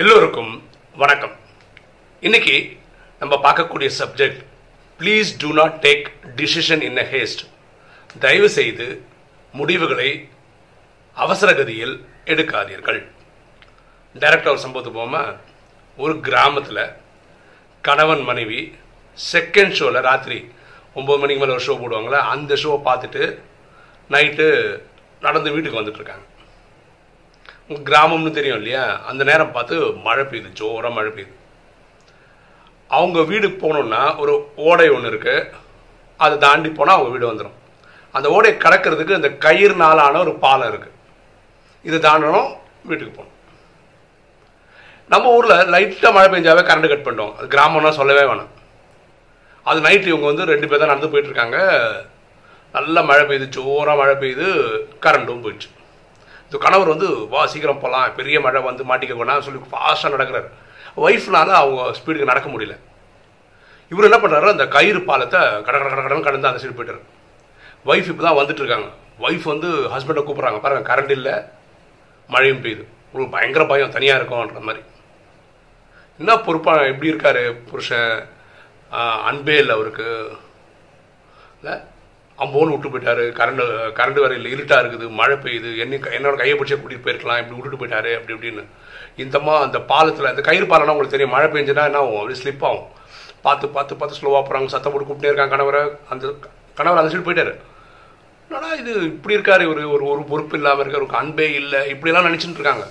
எல்லோருக்கும் வணக்கம். இன்னைக்கு நம்ம பார்க்கக்கூடிய subject please do not take decision in a haste தயவு செய்து முடிவுகளை அவசரகதியில் எடுக்காதீர்கள். டைரக்டர் ஒரு சம்பவத்து போமா ஒரு கிராமத்தில் கணவன் மனைவி செகண்ட் ஷோவில் ராத்திரி ஒம்பது மணிக்கு மேலே ஒரு ஷோ போடுவாங்களே அந்த ஷோவை பார்த்துட்டு நைட்டு நடந்து வீட்டுக்கு வந்துட்டு இருக்காங்க. கிராமம்னு தெரியும் இல்லையா? அந்த நேரம் பார்த்து மழை பெய்யுது ஜோராக மழை பெய்யுது. அவங்க வீடுக்கு போகணுன்னா ஒரு ஓடை ஒன்று இருக்கு. அதை தாண்டி போனால் அவங்க வீடு வந்துடும் அந்த ஓடையை கடக்கிறதுக்கு அந்த கயிறுனாலான ஒரு பாலம் இருக்கு. இதை தாண்டணும் வீட்டுக்கு போகணும். நம்ம ஊரில் லைட்டாக மழை பெஞ்சாவே கரண்ட் கட் பண்ணிட்டோம். அது கிராமம்னா சொல்லவே வேணாம். அது நைட்டு இவங்க வந்து ரெண்டு பேர் தான் நடந்து போயிட்டு இருக்காங்க. மழை பெய்யுது ஜோராக மழை பெய்யுது கரண்ட்டும் போயிடுச்சு. இந்த கணவர் வந்து வா சீக்கிரம் போகலாம் பெரிய மழை வந்து மாட்டிக்க சொல்லி ஃபாஸ்ட்டாக நடக்கிறார். ஒய்ஃப்னால அவங்க ஸ்பீடுக்கு நடக்க முடியல. இவர் என்ன பண்ணுறாரு அந்த கயிறு பாலத்தை கட கட கட கடன்னு கடந்து அந்த சைடு போயிட்டாரு. ஒய்ஃப் இப்போ தான் வந்துட்டு இருக்காங்க. ஒய்ஃப் வந்து ஹஸ்பண்டை கூப்பிட்றாங்க. பாருங்க கரண்ட் இல்லை மழையும் பெய்யுது. உங்களுக்கு பயங்கர பயம் தனியாக இருக்கும்ன்ற மாதிரி. என்ன பொறுப்பா எப்படி இருக்காரு புருஷன்? அன்பே இல்லை அவருக்கு. இல்லை? அம்போன்னு விட்டு போயிட்டாரு. கரண்ட் கரண்ட் வேற இல்லை இருட்டாக இருக்குது மழை பெய்யுது என்ன என்னோட கையை பிடிச்சே கூட்டிகிட்டு போயிருக்கலாம் இப்படி விட்டுட்டு போயிட்டாரு அப்படி இப்படின்னு. இந்தமா அந்த பாலத்தில் அந்த கயிறு பாலம்னா உங்களுக்கு தெரியும் மழை பெஞ்சுன்னா என்ன ஆகும்? அப்படி ஸ்லிப் ஆகும். பார்த்து பார்த்து பார்த்து ஸ்லோவாக போகிறாங்க சத்தம் போட்டு கூப்பிட்டே இருக்காங்க கணவரை. அந்த கணவர் அந்த சைடு போயிட்டாரு. என்னடா இது இப்படி இருக்காரு ஒரு ஒரு ஒரு பொறுப்பு இல்லாமல் இருக்கார் ஒரு அன்பே இல்லை இப்படியெல்லாம் நினச்சிட்டு இருக்காங்க.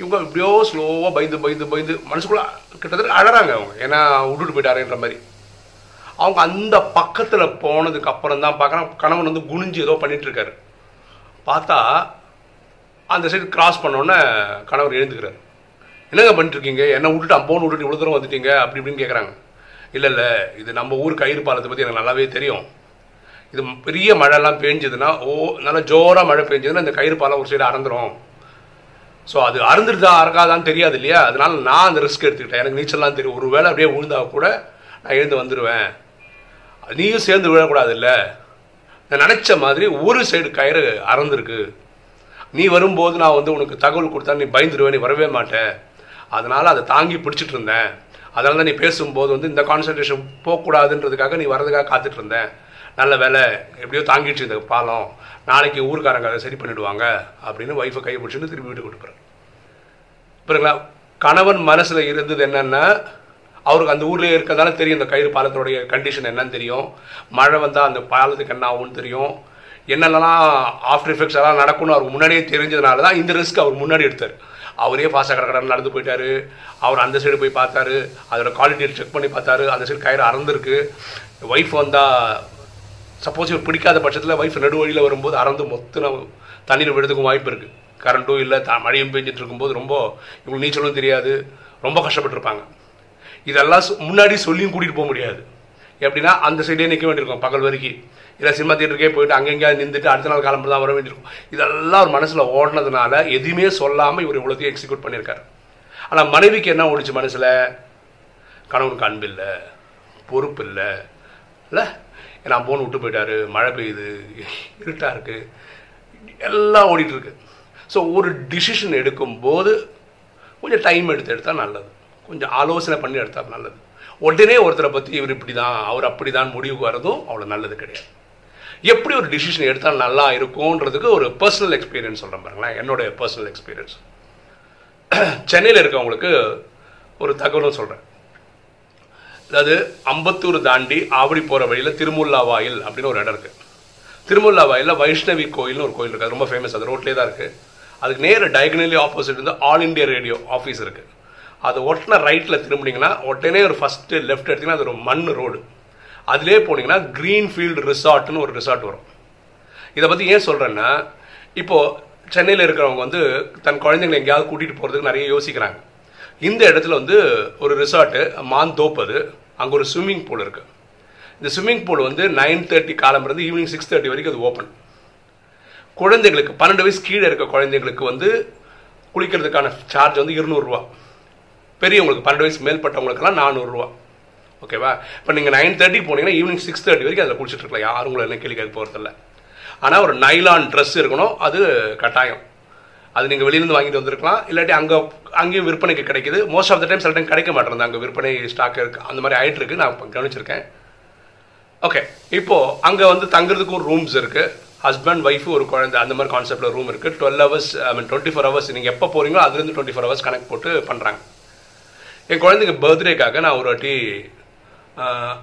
இவங்க இப்படியோ ஸ்லோவாக பயந்து பயந்து பயந்து மனசுக்குள்ளே கிட்டத்தட்ட அழகிறாங்க அவங்க. ஏன்னா விட்டுட்டு போயிட்டாருன்ற மாதிரி. அவங்க அந்த பக்கத்தில் போனதுக்கு அப்புறம் தான் பார்க்குறேன். கணவன் வந்து குனிஞ்சு ஏதோ பண்ணிகிட்ருக்காரு பார்த்தா அந்த சைடு கிராஸ் பண்ணோன்னே கணவர் எழுந்துக்கிறாரு. என்னங்க பண்ணிட்டுருக்கீங்க? என்ன விட்டுட்டு அம்போன்னு விட்டுட்டு இவ்வளோ தூரம் வந்துட்டீங்க? அப்படி இப்படின்னு கேட்குறாங்க இல்லை இல்லை இது நம்ம ஊர் கயிறு பாலத்தை பற்றி எனக்கு நல்லாவே தெரியும். இது பெரிய மழைலாம் பேஞ்சதுன்னா ஓ நல்லா ஜோராக மழை பெஞ்சதுன்னா இந்த கயிறு பாலம் ஒரு சைடு அறந்துடும் ஸோ அது அறந்துருதா அறக்காதான்னு தெரியாது இல்லையா? அதனால நான் அந்த ரிஸ்க் எடுத்துக்கிட்டேன். எனக்கு நீச்சல்லாம் தெரியும். ஒரு வேளை அப்படியே விழுந்தா கூட நான் எழுந்து வந்துடுவேன் நீயும் சேர்ந்து விழக்கூடாது இல்லை நான் நினச்ச மாதிரி ஒரு சைடு கயிறு அறந்துருக்கு. நீ வரும்போது நான் வந்து உனக்கு தகவல் கொடுத்தா நீ பயந்துருவேன் நீ வரவே மாட்டேன் அதனால் அதை தாங்கி பிடிச்சிட்டு இருந்தேன். அதனால தான் நீ பேசும்போது வந்து இந்த கான்சன்ட்ரேஷன் போகக்கூடாதுன்றதுக்காக நீ வரதுக்காக காத்துட்டு இருந்தேன். நல்ல வேலை எப்படியோ தாங்கிடுச்சு இந்த பாலம். நாளைக்கு ஊருக்காரங்க அதை சரி பண்ணிடுவாங்க அப்படின்னு ஒய்ஃபை கை பிடிச்சிட்டு திருப்பி வீட்டுக்கு கொடுக்குறேன் புரியுங்களா கணவன் மனசில் இருந்தது என்னென்னா அவருக்கு அந்த ஊர்லேயே இருக்கிறதால தெரியும் இந்த கயிறு பாலத்தோடைய கண்டிஷன் என்னன்னு தெரியும். மழை வந்தால் அந்த பாலத்துக்கு என்ன ஆகும்னு தெரியும். என்னென்னலாம் ஆஃப்டர் எஃபெக்ட்ஸ் எல்லாம் நடக்கும்னு அவருக்கு முன்னாடியே தெரிஞ்சதுனால தான் இந்த ரிஸ்க் அவர் முன்னாடி எடுத்தார். அவரே ஃபாஸ்ட்டாக கடை கடை நடந்து போயிட்டாரு. அவர் அந்த சைடு போய் பார்த்தாரு. அதோட குவாலிட்டியை செக் பண்ணி பார்த்தாரு. அந்த சைடு கயிறு அறந்துருக்கு. ஒய்ஃப் வந்தால் சப்போஸ் இவர் பிடிக்காத பட்சத்தில் ஒய்ஃப் நடுவழியில் வரும்போது அறந்து மொத்தம் தண்ணியில் விடுறதுக்கும் வாய்ப்பு இருக்குது கரண்ட்டும் இல்லை த மழையும் பெஞ்சிட்டு இருக்கும்போது ரொம்ப இவங்களுக்கு நீச்சலும் தெரியாது. ரொம்ப கஷ்டப்பட்டிருப்பாங்க. இதெல்லாம் முன்னாடி சொல்லியும் கூட்டிகிட்டு போக முடியாது. எப்படின்னா அந்த சைடே நிற்க வேண்டியிருக்கும் பகல் வரைக்கும் இல்லை சினிமா தியேட்டருக்கே போயிட்டு அங்கெங்கேயாவது நின்றுட்டு அடுத்த நாள் கிளம்பு தான் வர வேண்டியிருக்கும். இதெல்லாம் ஒரு மனசில் ஓடினதுனால எதுவுமே சொல்லாமல் இவர் இவ்வளோத்தையும் எக்ஸிக்யூட் பண்ணியிருக்காரு. ஆனால் மனைவிக்கு என்ன ஓடிச்சு மனசில்? கணவனுக்கு அன்பு இல்லை பொறுப்பு இல்லை. இல்லை ஏன்னா போன் விட்டு போயிட்டாரு மழை பெய்யுது இருட்டாக இருக்குது எல்லாம் ஓடிட்டுருக்கு ஸோ ஒரு டிசிஷன் எடுக்கும்போது கொஞ்சம் டைம் எடுத்து எடுத்தால் நல்லது. கொஞ்சம் ஆலோசனை பண்ணி எடுத்தால் நல்லது. உடனே ஒருத்தரை பற்றி இவர் இப்படி தான் அவர் அப்படி தான் முடிவுக்கு வரதும் அவ்வளோ நல்லது கிடையாது. எப்படி ஒரு டிசிஷன் எடுத்தால் நல்லா இருக்கும்ன்றதுக்கு ஒரு பர்சனல் எக்ஸ்பீரியன்ஸ் சொல்கிறேன் பாருங்களேன். என்னுடைய பர்சனல் எக்ஸ்பீரியன்ஸ் சென்னையில் இருக்கவங்களுக்கு ஒரு தகவலும் சொல்கிறேன் அதாவது அம்பத்தூர் தாண்டி ஆவடி போகிற வழியில் திருமுல்லா வாயில் அப்படின்னு ஒரு இடம் இருக்குது திருமுல்லா வாயிலில் வைஷ்ணவி கோயில்னு ஒரு கோயில் இருக்குது அது ரொம்ப ஃபேமஸ் அது ரோட்லேயே தான் இருக்குது அதுக்கு நேர டயக்னலி ஆப்போசிட் வந்து ஆல் இந்தியா ரேடியோ ஆஃபீஸ் இருக்குது அது ஒட்டின ரைட்டில் திரும்பினீங்கன்னா உடனே ஒரு ஃபஸ்ட்டு லெஃப்ட் எடுத்தீங்கன்னா அது ஒரு மண் ரோடு அதிலே போனீங்கன்னா க்ரீன்ஃபீல்டு ரிசார்ட்னு ஒரு ரிசார்ட் வரும். இதை பற்றி ஏன் சொல்கிறேன்னா இப்போது சென்னையில் இருக்கிறவங்க வந்து தன் குழந்தைங்களை எங்கேயாவது கூட்டிகிட்டு போகிறதுக்கு நிறைய யோசிக்கிறாங்க. இந்த இடத்துல வந்து ஒரு ரிசார்ட்டு மான் தோப்பது அங்கே ஒரு ஸ்விம்மிங் பூல் இருக்குது இந்த ஸ்விம்மிங் பூல் வந்து நைன் தேர்ட்டி காலம்லேருந்து ஈவினிங் சிக்ஸ் தேர்ட்டி வரைக்கும் அது ஓப்பன் குழந்தைங்களுக்கு பன்னெண்டு வயசு கீழே இருக்க குழந்தைங்களுக்கு வந்து குளிக்கிறதுக்கான சார்ஜ் வந்து இருநூறுவா பெரியவங்களுக்கு பன்னெண்டு வயசு மேற்பட்டவங்களுக்கெல்லாம் நானூறுரூவா ஓகேவா? இப்போ நீங்கள் நைன் தேர்ட்டி போனீங்கன்னா ஈவினிங் சிக்ஸ் தேர்ட்டி வரைக்கும் அதில் குளிச்சுட்டு இருக்கலாம். யாரும் உங்களை என்ன கேள்வி கேட்க போகிறதில்ல ஆனால் ஒரு நைலான் ட்ரெஸ் இருக்கணும் அது கட்டாயம். அது நீங்கள் வெளியிலேருந்து வாங்கிட்டு வந்திருக்கலாம். இல்லாட்டி அங்கே அங்கேயும் விற்பனைக்கு கிடைக்குது. மோஸ்ட் ஆஃப் த டைம் சில டைம் கிடைக்க மாட்டேங்குது. அங்கே விற்பனை ஸ்டாக் இருக்கு. அந்த மாதிரி ஆகிட்டு இருக்கு. நான் கவனிச்சிருக்கேன். ஓகே இப்போது அங்கே வந்து தங்குறதுக்கும் ரூம்ஸ் இருக்குது ஹஸ்பண்ட் ஒய்ஃபு ஒரு குழந்தை அந்த மாதிரி கான்செப்டில் ரூம் இருக்குது twelve hours I mean twenty four hours நீங்கள் எப்போ போகிறீங்களோ அதுலேருந்து டுவெண்ட்டி ஃபோர் ஹவர்ஸ் கனெக்ட் போட்டு பண்ணுறாங்க என் குழந்தைங்க பர்த்டேக்காக நான் ஒரு வாட்டி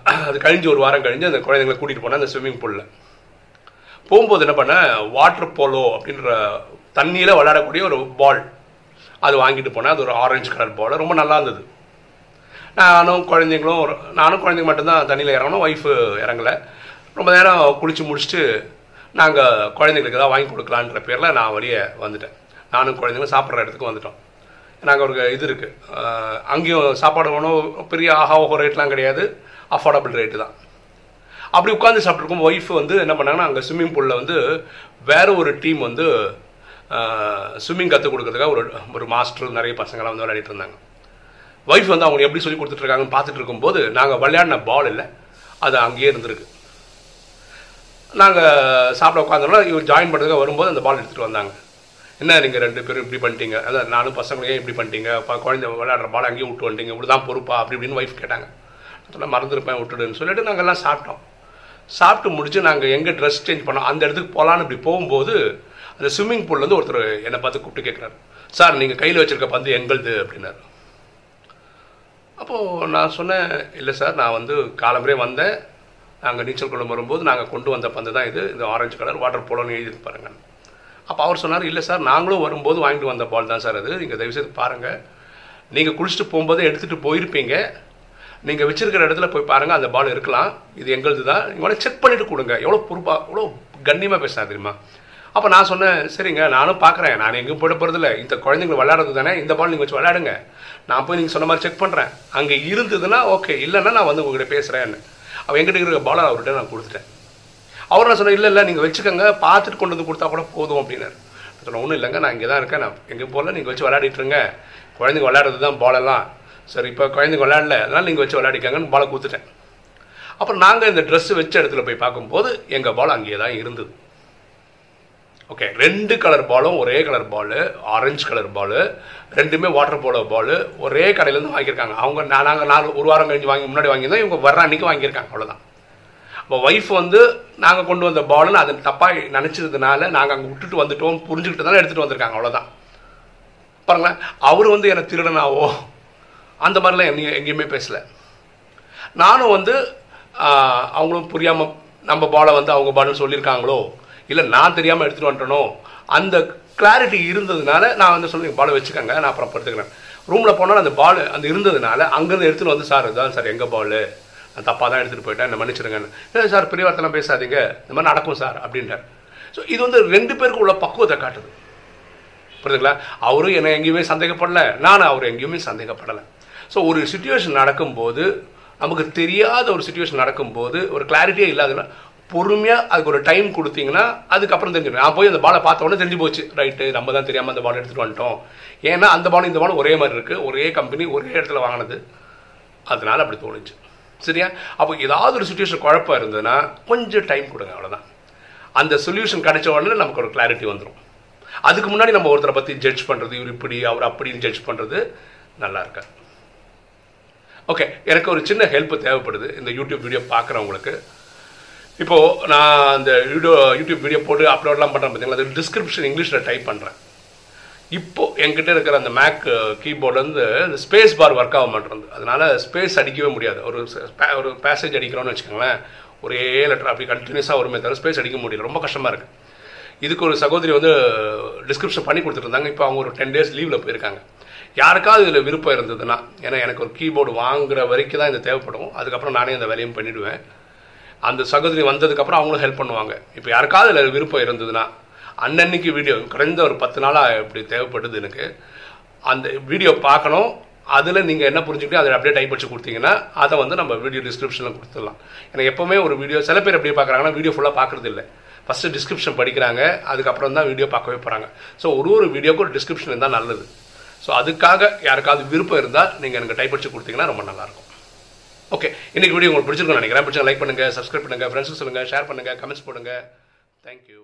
அது கழிஞ்சு ஒரு வாரம் கழிஞ்சு அந்த குழந்தைங்களை கூட்டிகிட்டு போனேன் அந்த ஸ்விம்மிங் பூலில் போகும்போது என்ன பண்ணேன் வாட்டர் போலோ அப்படின்ற தண்ணியில் விளையாடக்கூடிய ஒரு பால் அது வாங்கிட்டு போனேன். அது ஒரு ஆரஞ்சு கலர் பால் ரொம்ப நல்லா இருந்தது. நானும் குழந்தைங்களும் ஒரு- நானும் குழந்தைங்க மட்டும்தான் தண்ணியில் இறங்கணும். ஒய்ஃபு இறங்கலை. ரொம்ப நேரம் குளிச்சு முடிச்சுட்டு நாங்கள் குழந்தைங்களுக்கு தான் வாங்கி கொடுக்கலான்ற பேரில் நான் வெளியே வந்துட்டேன். நானும் குழந்தைங்களும் சாப்பிட்ற இடத்துக்கு வந்துட்டோம். நாங்கள் ஒரு இது இருக்குது அங்கேயும் சாப்பாடு உணவு பெரிய ஆஹா ஓஹோ ரேட்லாம் கிடையாது. அஃபோர்டபுள் ரேட்டு தான். அப்படி உட்காந்து சாப்பிட்ருக்கும் ஒய்ஃப் வந்து என்ன பண்ணாங்கன்னா அங்கே ஸ்விம்மிங் பூலில் வந்து வேற ஒரு டீம் வந்து ஸ்விம்மிங் கற்றுக் கொடுக்குறதுக்காக ஒரு ஒரு மாஸ்டர் நிறைய பசங்களாம் வந்து விளையாடிட்டு இருந்தாங்க. ஒய்ஃப் வந்து அவங்க எப்படி சொல்லி கொடுத்துட்ருக்காங்கன்னு பார்த்துட்டு இருக்கும்போது நாங்கள் விளையாடின பால் இல்லை அது அங்கேயே இருந்திருக்கு. நாங்கள் சாப்பிட உட்காந்தோம்னா இவர் ஜாயின் பண்ணுறதுக்கு வரும்போது அந்த பால் எடுத்துகிட்டு வந்தாங்க. என்ன நீங்கள் ரெண்டு பேரும் இப்படி பண்ணிட்டீங்க? அதான் நானும் பசங்களும் ஏன் இப்படி பண்ணிட்டீங்க? அப்பா குழந்தை விளையாடுற பால் அங்கேயும் விட்டு வந்துட்டீங்க. இப்படி தான் பொறுப்பா? அப்படி இப்படின்னு ஒய்ஃப் கேட்டாங்க. அதெல்லாம் மறந்துருப்பேன் விட்டுடுன்னு சொல்லிட்டு நாங்கள் எல்லாம் சாப்பிட்டோம். சாப்பிட்டு முடிச்சு நாங்கள் எங்கே ட்ரெஸ் சேஞ்ச் பண்ணோம்? அந்த இடத்துக்கு போகலான்னு இப்படி போகும்போது அந்த ஸ்விம்மிங் பூல்லேருந்து ஒருத்தர் என்னை பார்த்து கூப்பிட்டு கேட்குறாரு சார் நீங்கள் கையில் வச்சுருக்க பந்து எங்களுது? அப்படின்னாரு. அப்போது நான் சொன்னேன் இல்லை சார் நான் வந்து காலம்பரே வந்தேன். நாங்கள் நீச்சல் குளம் வரும்போது நாங்கள் கொண்டு வந்த பந்து தான் இது. இந்த ஆரஞ்சு கலர் வாட்டர் போலோன்னு எழுதி பாருங்க. அப்போ அவர் சொன்னார் இல்லை சார் நாங்களும் வரும்போது வாங்கிட்டு வந்த பால் தான் சார் அது. நீங்கள் தயவுசெய்து பாருங்கள் நீங்கள் குளிச்சுட்டு போகும்போது எடுத்துகிட்டு போயிருப்பீங்க. நீங்கள் வச்சுருக்கிற இடத்துல போய் பாருங்கள் அந்த பால் இருக்கலாம். இது எங்களுது தான். நீங்கள் செக் பண்ணிவிட்டு கொடுங்க. எவ்வளோ பொறுப்பாக எவ்வளோ கண்ணியமாக பேசினா தெரியுமா? அப்போ நான் சொன்னேன் சரிங்க நானும் பார்க்குறேன் நான் எங்கேயும் போயிட போகிறதில்ல இந்த குழந்தைங்க விளையாடுறது தானே. இந்த பால் நீங்கள் வச்சு விளையாடுங்க. நான் போய் நீங்கள் சொன்ன மாதிரி செக் பண்ணுறேன் அங்கே இருந்ததுன்னா ஓகே இல்லைன்னா நான் வந்து உங்கள்கிட்ட பேசுகிறேன்னு அவன் எங்கிட்ட இருக்கிற பாலை அவர்கிட்ட நான் கொடுத்துட்டேன். அவர் நான் சொன்னேன் இல்லை இல்லை நீங்கள் வச்சுக்கோங்க பார்த்துட்டு கொண்டு வந்து கொடுத்தா கூட போதும் அப்படின்னாரு. நான் சொன்னேன் ஒன்றும் இல்லைங்க நான் இங்கே தான் இருக்கேன் நான் எங்கே போகல நீங்கள் வச்சு விளையாடிட்டுருங்க குழந்தைங்க விளையாடுறது தான் பாலெல்லாம் சரி இப்போ குழந்தைங்க விளையாடல அதனால் நீங்கள் வச்சு விளையாடிக்கங்கன்னு பாலை கொடுத்துட்டேன். அப்புறம் நாங்கள் இந்த ட்ரெஸ்ஸு வச்ச இடத்துல போய் பார்க்கும்போது எங்கள் பால் அங்கேயே தான் இருந்தது. ஓகே ரெண்டு கலர் பாலும் ஒரே colour ball orange colour ball ரெண்டுமே வாட்டர் போலோ பால் ஒரே கடையிலேருந்து வாங்கியிருக்காங்க. அவங்க நாங்கள் நாலு ஒரு வாரம் கழிஞ்சு வாங்கி முன்னாடி வாங்கியிருந்தோம் இவங்க வர்ற அன்றைக்கி வாங்கியிருக்காங்க அவ்வளோதான் அப்போ ஒய்ஃப் வந்து நாங்கள் கொண்டு வந்த பால்னு அதை தப்பாக நினச்சதுனால நாங்கள் அங்கே விட்டுட்டு வந்துட்டோம் புரிஞ்சுக்கிட்டு தானே எடுத்துகிட்டு வந்திருக்காங்க அவ்வளோதான் பாருங்களேன் அவர் வந்து என்னை திருடனாவோ அந்த மாதிரிலாம் எங்கேயும் எங்கேயுமே பேசலை. நானும் வந்து அவங்களும் புரியாமல் நம்ம பாலை வந்து அவங்க பால்னு சொல்லியிருக்காங்களோ இல்லை நான் தெரியாமல் எடுத்துகிட்டு வந்துட்டனோ அந்த கிளாரிட்டி இருந்ததுனால நான் வந்து சொல்லி பாலை வச்சுக்கோங்க நான் அப்புறம் படுத்துக்கிறேன். ரூமில் போனால் அந்த பால் அந்த இருந்ததுனால அங்கேருந்து எடுத்துகிட்டு வந்து சார் இதுதான் சார் எங்கள் பால் நான் தப்பாக தான் எடுத்துகிட்டு போயிட்டேன் என்ன மன்னிச்சிடுங்கன்னு சார் பெரிய பேசாதீங்க. இந்த மாதிரி நடக்கும் சார் அப்படின்றார். ஸோ இது வந்து ரெண்டு பேருக்கு உள்ள பக்குவத்தை காட்டுது. புரியுதுங்களா? அவரும் என்னை எங்கேயுமே சந்தேகப்படல நானும் அவர் எங்கேயுமே சந்தேகப்படலை. ஸோ ஒரு சுச்சுவேஷன் நடக்கும்போது நமக்கு தெரியாத ஒரு சுச்சுவேஷன் நடக்கும்போது ஒரு கிளாரிட்டியே இல்லாதுன்னா பொறுமையாக அதுக்கு ஒரு டைம் கொடுத்தீங்கன்னா அதுக்கப்புறம் தெரிஞ்சு நான் போய் அந்த பாலை பார்த்த உடனே தெரிஞ்சு போச்சு. ரைட்டு நம்ம தான் தெரியாமல் அந்த பால் எடுத்துகிட்டு வந்துட்டோம். ஏன்னா அந்த பாலும் இந்த பாலும் ஒரே மாதிரி இருக்குது ஒரே கம்பெனி ஒரே இடத்துல வாங்கினது. அதனால அப்படி தோணுச்சு. சரியா? அப்போ ஏதாவது ஒரு சுச்சுவேஷன் குழப்பம் இருந்ததுன்னா கொஞ்சம் டைம் கொடுங்க அவ்வளோதான் அந்த சொல்யூஷன் கிடைச்ச உடனே நமக்கு ஒரு கிளாரிட்டி வந்துடும் அதுக்கு முன்னாடி நம்ம ஒருத்தரை பற்றி ஜட்ஜ் பண்ணுறது இவர் இப்படி அவர் அப்படின்னு ஜட்ஜ் பண்ணுறது நல்லா இருக்காது. ஓகே எனக்கு ஒரு சின்ன ஹெல்ப் தேவைப்படுது. இந்த யூடியூப் வீடியோ பார்க்குறவங்களுக்கு. இப்போது நான் அந்த வீடியோ யூடியூப் வீடியோ போட்டு அப்லோட்லாம் பண்ணுறேன் பார்த்தீங்களா? அது டிஸ்கிரிப்ஷன் இங்கிலீஷில் டைப் பண்ணுறேன் இப்போ என்கிட்ட இருக்கிற அந்த மேக் கீபோர்டு uh, வந்து இந்த ஸ்பேஸ் பார் ஒர்க் ஆக மாட்டேங்குது அதனால ஸ்பேஸ் அடிக்கவே முடியாது. ஒரு ஒரு பேசேஜ் அடிக்கிறோம்னு வச்சுக்கோங்களேன். ஒரே லெட்டர் அப்படி கண்டினியூஸாக வருமே தவிர ஸ்பேஸ் அடிக்க முடியல. ரொம்ப கஷ்டமாக இருக்குது இதுக்கு ஒரு சகோதரி வந்து டிஸ்கிரிப்ஷன் பண்ணி கொடுத்துருந்தாங்க இப்போ அவங்க ஒரு டென் டேஸ் லீவில் போயிருக்காங்க. யாருக்காவது இதில் விருப்பம் இருந்ததுன்னா ஏன்னா எனக்கு ஒரு கீபோர்டு வாங்குற வரைக்கும் தான் இது தேவைப்படும். அதுக்கப்புறம் நானே அந்த வேலையும் பண்ணிவிடுவேன் அந்த சகோதரி வந்ததுக்கப்புறம் அவங்களும் ஹெல்ப் பண்ணுவாங்க. இப்போ யாருக்காவது இதில் விருப்பம் இருந்ததுன்னா அன்னன்னைக்கு வீடியோ குறைந்த ஒரு பத்து நாளாக இப்படி தேவைப்படுது எனக்கு. அந்த வீடியோ பார்க்கணும். அதில் நீங்கள் என்ன புரிஞ்சுக்கிட்டு அதை அப்படியே டைப் வச்சு கொடுத்தீங்கன்னா அதை வந்து நம்ம வீடியோ டிஸ்கிரிப்ஷனில் கொடுத்துடலாம். எனக்கு எப்போவுமே ஒரு வீடியோ சில பேர் எப்படி பார்க்குறாங்கன்னா வீடியோ ஃபுல்லாக பார்க்குறது இல்லை. ஃபஸ்ட்டு டிஸ்கிரிப்ஷன் படிக்கிறாங்க அதுக்கப்புறம் தான் வீடியோ பார்க்கவே போகிறாங்க ஸோ ஒரு ஒரு வீடியோக்கு ஒரு டிஸ்கிரிப்ஷன் இருந்தால் நல்லது. ஸோ அதுக்காக யாருக்காவது விருப்பம் இருந்தால் நீங்கள் எனக்கு டைப் வச்சு கொடுத்தீங்கன்னா ரொம்ப நல்லாயிருக்கும். ஓகே இன்னைக்கு வீடியோ உங்களுக்கு பிடிச்சிருக்கோம் நினைக்கிறேன். பிடிச்சா லைக் பண்ணுங்கள் சப்ஸ்கிரைப் பண்ணுங்கள் ஃப்ரெண்ட்ஸுக்கு சொல்லுங்கள் ஷேர் பண்ணுங்கள் கமெண்ட்ஸ் போடுங்க. தேங்க்யூ